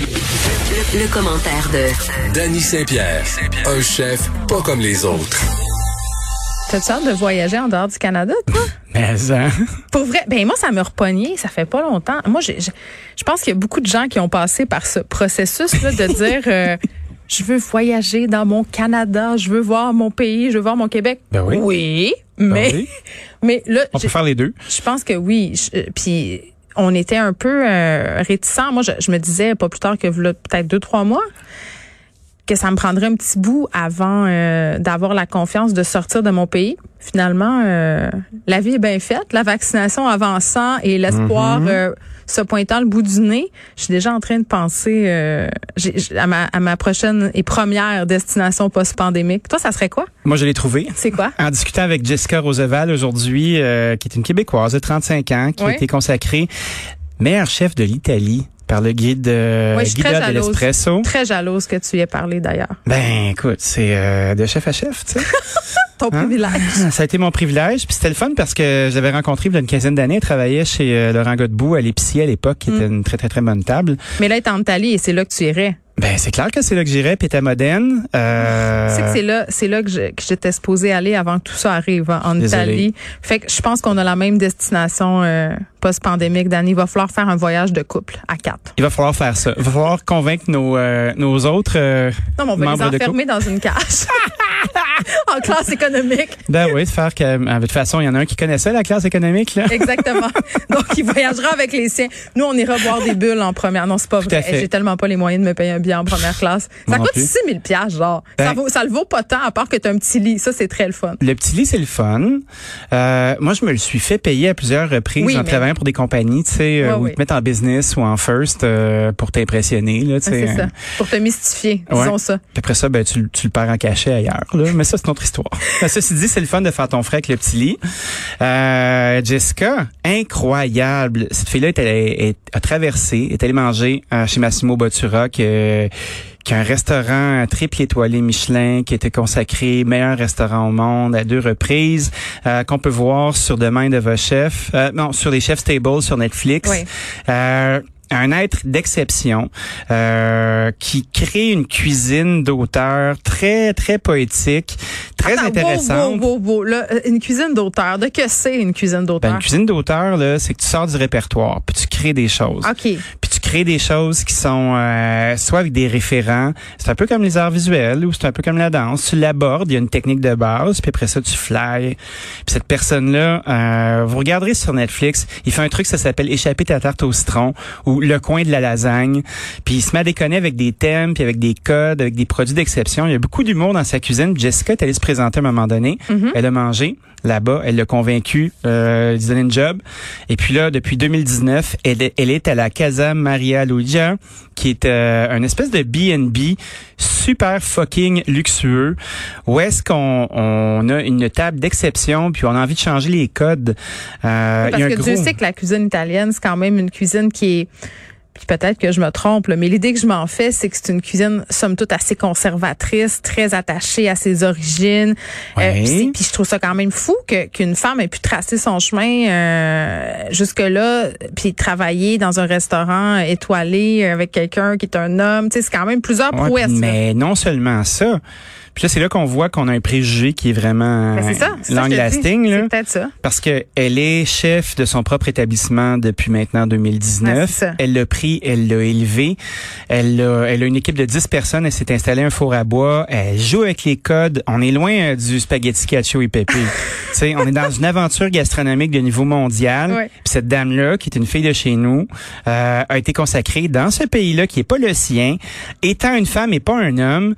Le, le commentaire de Danny Saint-Pierre, un chef pas comme les autres. T'as-tu hâte de voyager en dehors du Canada, toi? Mais hein, Pour vrai, ben moi, ça me repogné, ça fait pas longtemps. Moi, j'ai- j'ai- je pense qu'il y a beaucoup de gens qui ont passé par ce processus-là de dire euh, je veux voyager dans mon Canada, je veux voir mon pays, je veux voir mon Québec. Ben oui. Oui, mais, oui. mais là, on peut faire les deux. je pense que oui. Je- euh, Puis on était un peu euh, réticents. Moi, je, je me disais pas plus tard que peut-être deux, trois mois que ça me prendrait un petit bout avant euh, d'avoir la confiance de sortir de mon pays. Finalement, euh, la vie est bien faite. La vaccination avançant et l'espoir euh, se pointant le bout du nez, je suis déjà en train de penser euh, à, ma, à ma prochaine et première destination post-pandémique. Toi, ça serait quoi? Moi, je l'ai trouvé. C'est quoi? En discutant avec Jessica Roosevelt aujourd'hui, euh, qui est une Québécoise de 35 ans, qui Oui. a été consacrée meilleure chef de l'Italie par le guide, euh, Ouais, je suis très de jalouse. l'Espresso. Très jalouse que tu y aies parlé d'ailleurs. Ben, écoute, c'est euh, de chef à chef, tu sais. Ton Hein? privilège. Ça a été mon privilège. Puis c'était le fun parce que j'avais rencontré il y a une quinzaine d'années, elle travaillait chez euh, Laurent Godbout à l'épicier à l'époque, qui Mm. était une très, très, très bonne table. Mais là, elle est en Italie et c'est là que tu irais. Ben, c'est clair que c'est là que j'irais, puis moderne. Euh, Tu sais que c'est là, c'est là que je- que j'étais supposée aller avant que tout ça arrive hein, en Désolé. Italie. Fait que je pense qu'on a la même destination euh, post-pandémique, Danny. Il va falloir faire un voyage de couple à quatre. Il va falloir faire ça. Il va falloir convaincre nos, euh, nos autres euh, Non, mais on va membres les de enfermer dans une cage. en classe économique. Ben oui, de faire que euh, de toute façon, il y en a un qui connaissait la classe économique là. Exactement. Donc, il voyagera avec les siens. Nous, on ira boire des bulles en première. Non, c'est pas Tout vrai. J'ai tellement pas les moyens de me payer un billet en première classe. Ça Moi coûte plus. 6 000 piastres, genre. ça, Ben- vaut, ça le vaut pas tant, à part que t'as un petit lit. Ça, c'est très le fun. Le petit lit, c'est le fun. Euh, moi, je me le suis fait payer à plusieurs reprises Oui, en mais- travaillant pour des compagnies, tu sais, euh, Ouais, où oui. ils te mettent en business ou en first euh, pour t'impressionner, là, tu sais. C'est ça. euh, Pour te mystifier, Ouais. disons ça. Puis après ça, ben, tu, le- tu le perds en cachet ailleurs. Là. Mais ça, c'est notre histoire. Ben, ceci dit, c'est le fun de faire ton frais avec le petit lit. Euh, Jessica, incroyable. Cette fille-là est, allée- est- a traversé, est allée manger euh, chez Massimo Bottura, qui, euh, qui a un restaurant triple étoilé Michelin, qui était consacré meilleur restaurant au monde à deux reprises, euh, qu'on peut voir sur Demain de vos chefs, euh, non, sur les Chefs Table sur Netflix. Oui. Euh, un être d'exception euh, qui crée une cuisine d'auteur très très poétique, très Attends, intéressante. Là, euh, une cuisine d'auteur. De que c'est une cuisine Ben, d'auteur? une cuisine d'auteur là, c'est que tu sors du répertoire, puis tu crées des choses. OK. Puis tu crées des choses qui sont euh, soit avec des référents, c'est un peu comme les arts visuels ou c'est un peu comme la danse, tu l'abordes, il y a une technique de base, puis après ça tu fly. Puis cette personne là, euh, vous regarderez sur Netflix, il fait un truc ça s'appelle échapper ta tarte au citron ou le coin de la lasagne, puis il se met à déconner avec des thèmes, puis avec des codes, avec des produits d'exception. Il y a beaucoup d'humour dans sa cuisine. Jessica est allée se présenter à un moment donné, elle a mangé là-bas, elle l'a convaincu euh, donner une job. Et puis là, depuis 2019, elle, est- elle est à la Casa Maria Luigia, qui est euh, un espèce de B&B super fucking luxueux, où est-ce qu'on on a une table d'exception, puis on a envie de changer les codes. Euh, y Parce a un que gros... Dieu sait que la cuisine italienne, c'est quand même une cuisine qui est puis peut-être que je me trompe, là, mais l'idée que je m'en fais, c'est que c'est une cuisine, somme toute, assez conservatrice, très attachée à ses origines. Euh, puis je trouve ça quand même fou que qu'une femme ait pu tracer son chemin euh, jusque-là, puis travailler dans un restaurant étoilé avec quelqu'un qui est un homme. Tu sais, c'est quand même plusieurs Ouais, prouesses. là. mais non seulement ça. Puis là, c'est là qu'on voit qu'on a un préjugé qui est vraiment Ben, ça. long lasting. là. C'est peut-être ça. Parce que elle est chef de son propre établissement depuis maintenant Ouais, 2019. c'est ça. elle l'a pris, elle l'a élevé. Elle a, elle a une équipe de 10 personnes. Elle s'est installée un four à bois. Elle joue avec les codes. On est loin euh, du spaghetti cacio et pépé. tu sais, on est dans une aventure gastronomique de niveau mondial. Ouais. Puis cette dame-là, qui est une fille de chez nous, euh, a été consacrée dans ce pays-là qui est pas le sien, étant une femme et pas un homme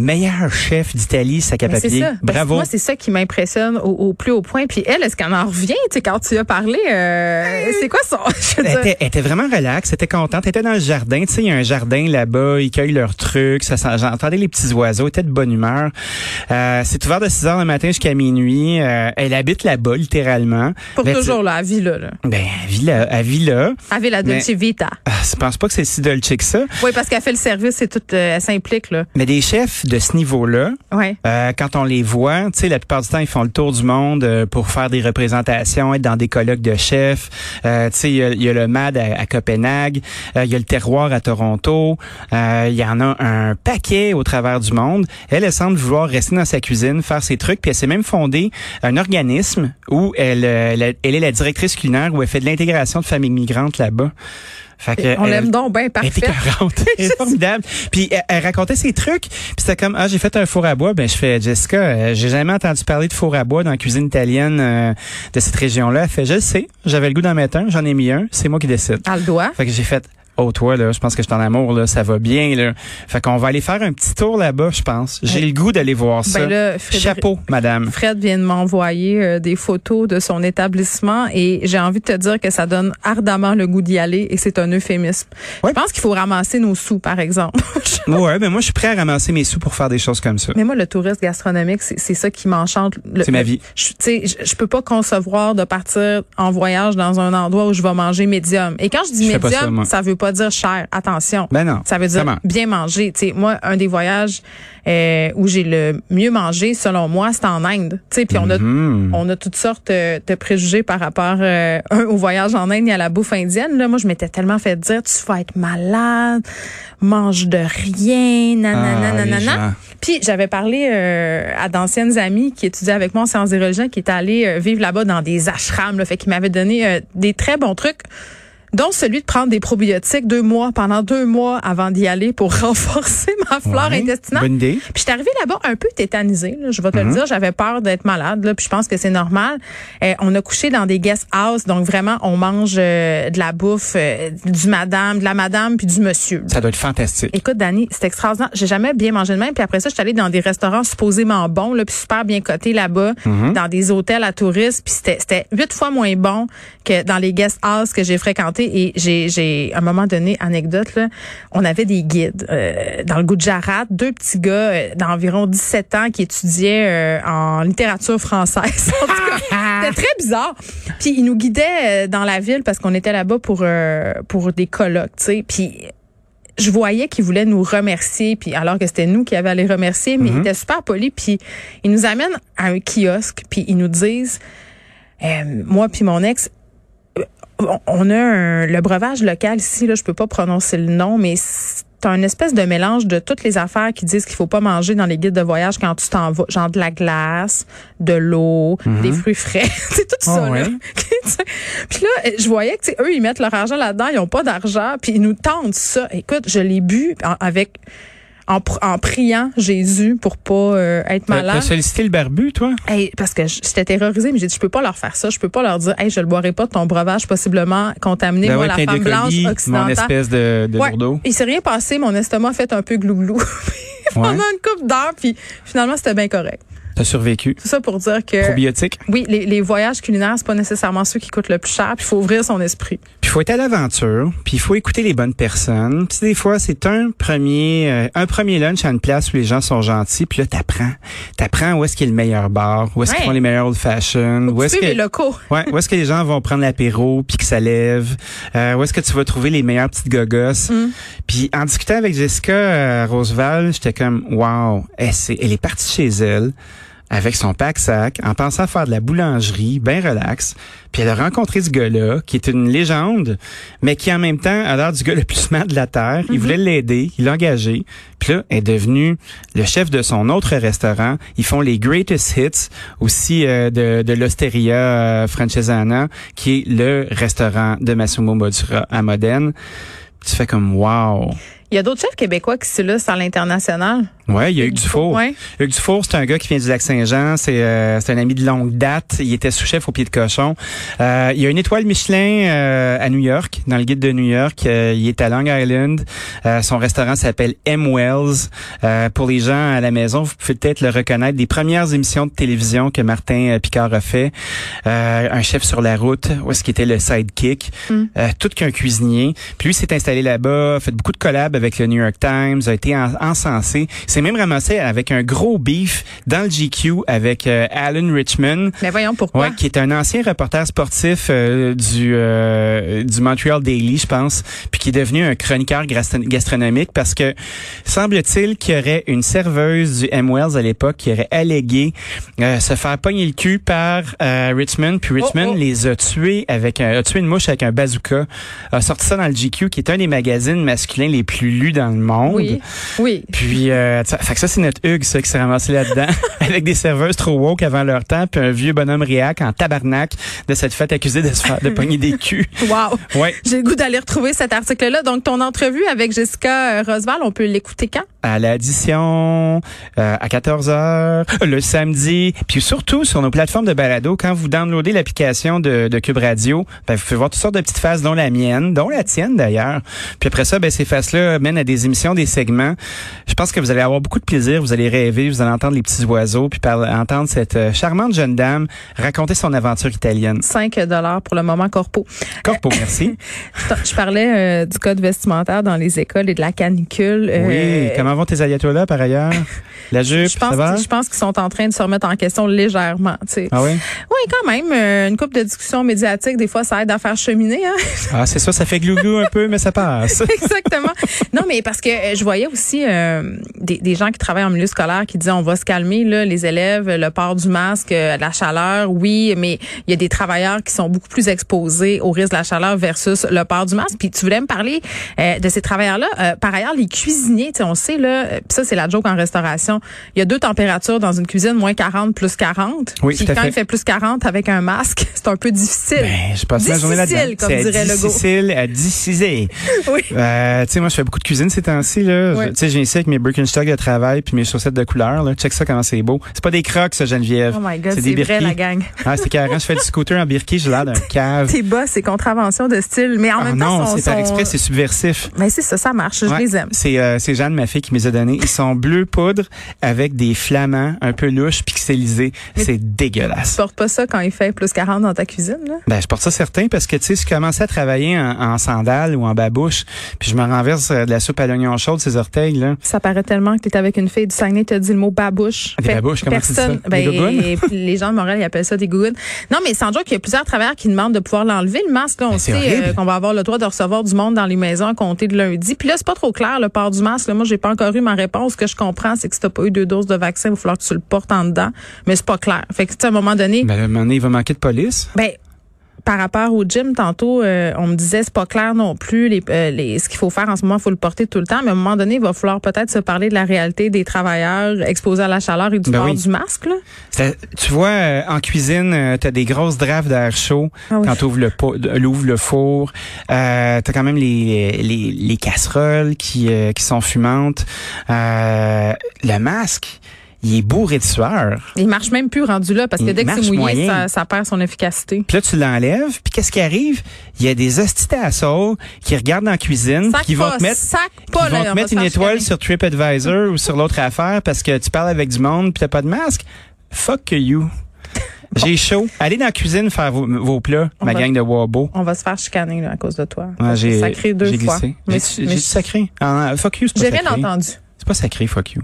meilleur chef d'Italie, sac à papier. ça. Que Bravo. Moi, c'est ça qui m'impressionne au, au plus haut point. Puis elle, est-ce qu'elle en revient? Tu sais, quand tu as parlé, euh, c'est quoi son... Elle était, elle était vraiment relax, elle était contente, elle était dans le jardin, tu sais, il y a un jardin là-bas, ils cueillent leurs trucs, ça, j'entendais les petits oiseaux, elle était de bonne humeur. Euh, c'est ouvert de 6 heures le matin jusqu'à minuit, Euh, elle habite là-bas, littéralement. Pour toujours, là, à vie, là. Ben, elle vit là, elle vit là. Avec la Dolce Vita. Ah, je pense pas que c'est si dolce que ça. Oui, parce qu'elle fait le service et tout, elle s'implique, là. Mais des chefs de ce niveau-là, Ouais. Euh, quand on les voit, tu sais, la plupart du temps, ils font le tour du monde euh, pour faire des représentations, être dans des colloques de chefs. Euh, tu sais, il y, y a le MAD à, à Copenhague, euh, il y a le Terroir à Toronto. Euh, Il y en a un paquet au travers du monde. Elle, elle semble vouloir rester dans sa cuisine, faire ses trucs, puis elle s'est même fondée un organisme où elle, euh, elle, elle est la directrice culinaire, où elle fait de l'intégration de familles migrantes là-bas. Fait que On l'aime donc bien, elle était parfait. 40. Elle est formidable. Puis elle, elle racontait ses trucs. Puis c'était comme ah j'ai fait un four à bois. Ben je fais Jessica, euh, j'ai jamais entendu parler de four à bois dans la cuisine italienne euh, de cette région-là. Elle fait je le sais. J'avais le goût d'en mettre un. J'en ai mis un. C'est moi qui décide. Elle le doit. Fait que j'ai fait Oh toi là, je pense que je suis en amour là, ça va bien là. Fait qu'on va aller faire un petit tour là-bas, je pense. J'ai le goût d'aller voir ça. Ben là, Frédéric- Chapeau, madame. Fred vient de m'envoyer euh, des photos de son établissement et j'ai envie de te dire que ça donne ardemment le goût d'y aller et c'est un euphémisme. Je pense qu'il faut ramasser nos sous, par exemple. Ouais, ben moi je suis prêt à ramasser mes sous pour faire des choses comme ça. Mais moi, le tourisme gastronomique, c'est ça qui m'enchante. C'est ma vie. Je, tu sais, je, peux pas concevoir de partir en voyage dans un endroit où je vais manger médium. Et quand je dis Je ça, médium, moi. ça, veut pas dire cher. Attention. Ben non. Ça veut dire bien manger. Tu sais, moi, un des voyages euh, où j'ai le mieux mangé, selon moi, c'est en Inde. Puis on a Mhm. on a toutes sortes euh, de préjugés par rapport euh, un au voyage en Inde et à la bouffe indienne. Là, moi, je m'étais tellement fait dire, tu vas être malade, mange de rien, nanana, Ah, nanana. Puis j'avais parlé euh, à d'anciennes amies qui étudiaient avec moi en sciences des religions, qui étaient allées euh, vivre là-bas dans des ashrams, là, fait qu'ils m'avaient donné euh, des très bons trucs dont celui de prendre des probiotiques deux mois, pendant deux mois avant d'y aller pour renforcer ma flore Ouais, intestinale. Bonne idée. Puis je suis arrivée là-bas un peu tétanisée, là, je vais te le dire, j'avais peur d'être malade, là, puis je pense que c'est normal. Euh, on a couché dans des guest house, donc vraiment on mange euh, de la bouffe euh, du madame, de la madame puis du monsieur. Ça doit être fantastique. Écoute, Dani, c'est extraordinaire. J'ai jamais bien mangé de même. Puis après ça, je suis allée dans des restaurants supposément bons, là, puis super bien cotés là-bas, dans des hôtels à touristes. Puis c'était, c'était huit fois moins bon que dans les guest house que j'ai fréquentés. Et j'ai, j'ai, à un moment donné, anecdote, là, on avait des guides euh, dans le Gujarat, deux petits gars euh, d'environ 17 ans qui étudiaient euh, en littérature française. En tout cas, c'était très bizarre. Puis ils nous guidaient dans la ville parce qu'on était là-bas pour pour des colloques, tu sais. Puis je voyais qu'ils voulaient nous remercier, puis alors que c'était nous qui avions à les remercier, mais ils étaient super polis, puis ils nous amènent à un kiosque, puis ils nous disent, euh, moi puis mon ex, on- a un- le breuvage local ici, là, je peux pas prononcer le nom, mais c'est un espèce de mélange de toutes les affaires qui disent qu'il faut pas manger dans les guides de voyage quand tu t'en vas, genre de la glace, de l'eau, des fruits frais, c'est tout ça Oh, là. Puis là, je voyais que eux ils mettent leur argent là-dedans, ils ont pas d'argent, puis ils nous tentent ça. Écoute, je l'ai bu avec en, pr- en priant Jésus pour pas euh, être T'as- T'as malade. sollicité le barbu, toi? Hey, parce que j'étais terrorisée, mais j'ai dit, je peux pas leur faire ça. Je peux pas leur dire, hey, je le boirai pas de ton breuvage possiblement contaminé, Ben moi, ouais, la femme blanche colis, mon occidentale. espèce de, de Ouais. lourdeau. Il s'est rien passé, mon estomac a fait un peu glouglou pendant Ouais. une couple d'heures, puis finalement, c'était bien correct. T'as survécu. Tout ça pour dire que, Probiotique. oui, les, les voyages culinaires, c'est pas nécessairement ceux qui coûtent le plus cher, puis il faut ouvrir son esprit. Puis il faut être à l'aventure, puis il faut écouter les bonnes personnes. Puis des fois, c'est un premier euh, un premier lunch à une place où les gens sont gentils, puis là t'apprends. T'apprends où est-ce qu'il y a le meilleur bar, où est-ce qu'ils Ouais. font les meilleurs old fashion, où est-ce sais, les que locaux. Ouais, où est-ce que les gens vont prendre l'apéro puis que ça lève? Euh, où est-ce que tu vas trouver les meilleures petites gogosses? Mm. Puis en discutant avec Jessica euh, Roosevelt, j'étais comme wow, elle, c'est- elle est partie chez elle avec son pack-sac en pensant faire de la boulangerie, bien relax. Puis elle a rencontré ce gars-là, qui est une légende, mais qui en même temps a l'air du gars le plus smart de la Terre. Il voulait l'aider, il l'a engagé. Puis là, elle est devenue le chef de son autre restaurant. Ils font les Greatest Hits, aussi euh, de, de l'Osteria euh, Francesana, qui est le restaurant de Massimo Bottura à Modène. Tu fais comme wow. Il y a d'autres chefs québécois qui se lancent à l'international. Ouais, il y a Hugues Dufour. Ouais. Hugues Dufour, c'est un gars qui vient du Lac-Saint-Jean. C'est euh, c'est un ami de longue date. Il était sous-chef au pied de cochon. Euh, il y a une étoile Michelin euh, à New York, dans le guide de New York. Euh, il est à Long Island. Euh, son restaurant s'appelle M. Wells. Euh, pour les gens à la maison, vous pouvez peut-être le reconnaître. Des premières émissions de télévision que Martin Picard a fait. Euh, un chef sur la route, où est-ce qu'il était le sidekick. Mm. Euh, tout qu'un cuisinier. Puis lui s'est installé là-bas, a fait beaucoup de collabs avec le New York Times, a été en- encensé. S'est même ramassé avec un gros beef dans le GQ avec euh, Alan Richmond. Mais voyons pourquoi? Ouais, qui est un ancien reporter sportif euh, du euh, du Montreal Daily, je pense, puis qui est devenu un chroniqueur gastro- gastronomique parce que semble-t-il qu'il y aurait une serveuse du M Wells à l'époque qui aurait allégué se faire pogner le cul par Richmond, puis Richmond Oh, oh. les a tués avec un, a tué une mouche avec un bazooka, a sorti ça dans le GQ qui est un des magazines masculins les plus lus dans le monde. Oui. Oui. Puis, euh, ça, fait que ça, c'est notre Hugues, ça, qui s'est ramassé là-dedans, avec des serveuses trop woke avant leur temps, puis un vieux bonhomme réac en tabarnak de cette fête accusé de se faire, de pogner des culs. Wow. Ouais. J'ai le goût d'aller retrouver cet article-là. Donc, ton entrevue avec Jessica euh, Roseval, on peut l'écouter quand? À l'addition, euh, à 14h, le samedi, puis surtout sur nos plateformes de balado, quand vous downloadez l'application de, de Cube Radio, ben, vous pouvez voir toutes sortes de petites faces, dont la mienne, dont la tienne d'ailleurs. Puis après ça, ben, ces faces-là mènent à des émissions, des segments. Je pense que vous allez avoir beaucoup de plaisir, vous allez rêver, vous allez entendre les petits oiseaux, puis par- entendre cette euh, charmante jeune dame raconter son aventure italienne. 5 dollars pour le moment corpo. Corpo, merci. Je parlais euh, du code vestimentaire dans les écoles et de la canicule. Oui, Euh, comment vont tes ayatollahs par ailleurs? La jupe, je pense, ça va? je pense qu'ils sont en train de se remettre en question légèrement. Ah oui? Oui, quand même. une coupe de discussion médiatique, des fois, ça aide à faire cheminer. Hein? Ah, c'est ça, ça fait glou-glou un peu, mais ça passe. Exactement. Non, mais parce que euh, je voyais aussi euh, des, des gens qui travaillent en milieu scolaire qui disaient on va se calmer, là, les élèves, le port du masque, euh, la chaleur, oui, mais il y a des travailleurs qui sont beaucoup plus exposés au risque de la chaleur versus le port du masque. Puis tu voulais me parler euh, de ces travailleurs-là. Euh, par ailleurs, les cuisiniers, tu sais, on sait, là, euh, puis ça, c'est la joke en restauration. Il y a deux températures dans une cuisine, moins 40, plus 40. Oui, Puis tout à quand fait. il fait plus 40 avec un masque, c'est un peu difficile. Ben, je passe ma journée là-dedans. Difficile, comme dirait Legault. difficile à. Oui. Euh, tu sais, moi, je fais beaucoup de cuisine ces temps-ci, là. Je- Tu sais, j'ai ici avec mes Birkenstock de travail puis mes chaussettes de couleur, là. Check ça comment c'est beau. C'est pas des crocs, ça, Geneviève. Oh my God, c'est des vrai, la gang. Ah, c'est carré. Je fais du scooter en birki, j'ai l'air d'un cave. Tes bas, c'est contravention de style. Mais en Ah même non, temps, sont- c'est par exprès, c'est subversif. Mais c'est ça, ça marche. Je les aime. C'est euh, Jeanne, ma fille, qui me les a donnés. Ils sont bleu poudre avec des flamants un peu louches, pixelisés. C'est dégueulasse. Tu portes pas ça quand il fait plus 40 dans ta cuisine, là? Ben, je porte ça certain parce que, tu sais, si je commençais à travailler en, en sandales ou en puis je me renverse euh, de la soupe à l'oignon chaude, ces orteils, là. Ça paraît tellement que tu avec une fille du Saguenay, tu as dit le mot babouche. Des babouches, comment tu dis ça? Des ben, gougounes? les gens de Montréal, ils appellent ça des gougounes. Non, mais sans doute qu'il y a plusieurs travailleurs qui demandent de pouvoir l'enlever, le masque. Là, on Ben, sait euh, qu'on va avoir le droit de recevoir du monde dans les maisons à compter de lundi. Puis là, c'est pas trop clair, le port du masque. Là, moi, j'ai pas encore eu ma réponse. Ce que je comprends, c'est que si t'as pas eu deux doses de vaccin, il va falloir que tu le portes en dedans. Mais c'est pas clair. Fait que, à un moment donné, Ben, à un moment donné, il va manquer de police. Ben, par rapport au gym, tantôt, euh, on me disait c'est pas clair non plus les, euh, les, ce qu'il faut faire en ce moment, il faut le porter tout le temps. Mais à un moment donné, il va falloir peut-être se parler de la réalité des travailleurs exposés à la chaleur et du Ben port oui. du masque. Là. Ça- tu vois, euh, en cuisine, tu as des grosses drafts d'air chaud Ah oui. quand tu ouvres le, euh, le four. Euh, tu as quand même les, les, les casseroles qui, euh, qui sont fumantes. Euh, le masque, il est bourré de sueur. Il marche même plus rendu là parce que Il dès que c'est mouillé, ça, ça perd son efficacité. Puis là, tu l'enlèves, puis qu'est-ce qui arrive? Il y a des hosties d'assaut qui regardent dans la cuisine, Sac qui vont pas, te mettre, sac qui vont te mettre une étoile chicaner. sur TripAdvisor ou sur l'autre affaire parce que tu parles avec du monde puis t'as pas de masque. Fuck you. J'ai chaud. Allez dans la cuisine faire vos, vos plats, On ma va- gang de Wabo. On va se faire chicaner là, à cause de toi. Ouais, j'ai sacré deux fois. J'ai sacré? Ah, fuck you, c'est pas j'ai rien entendu. C'est pas sacré, fuck you.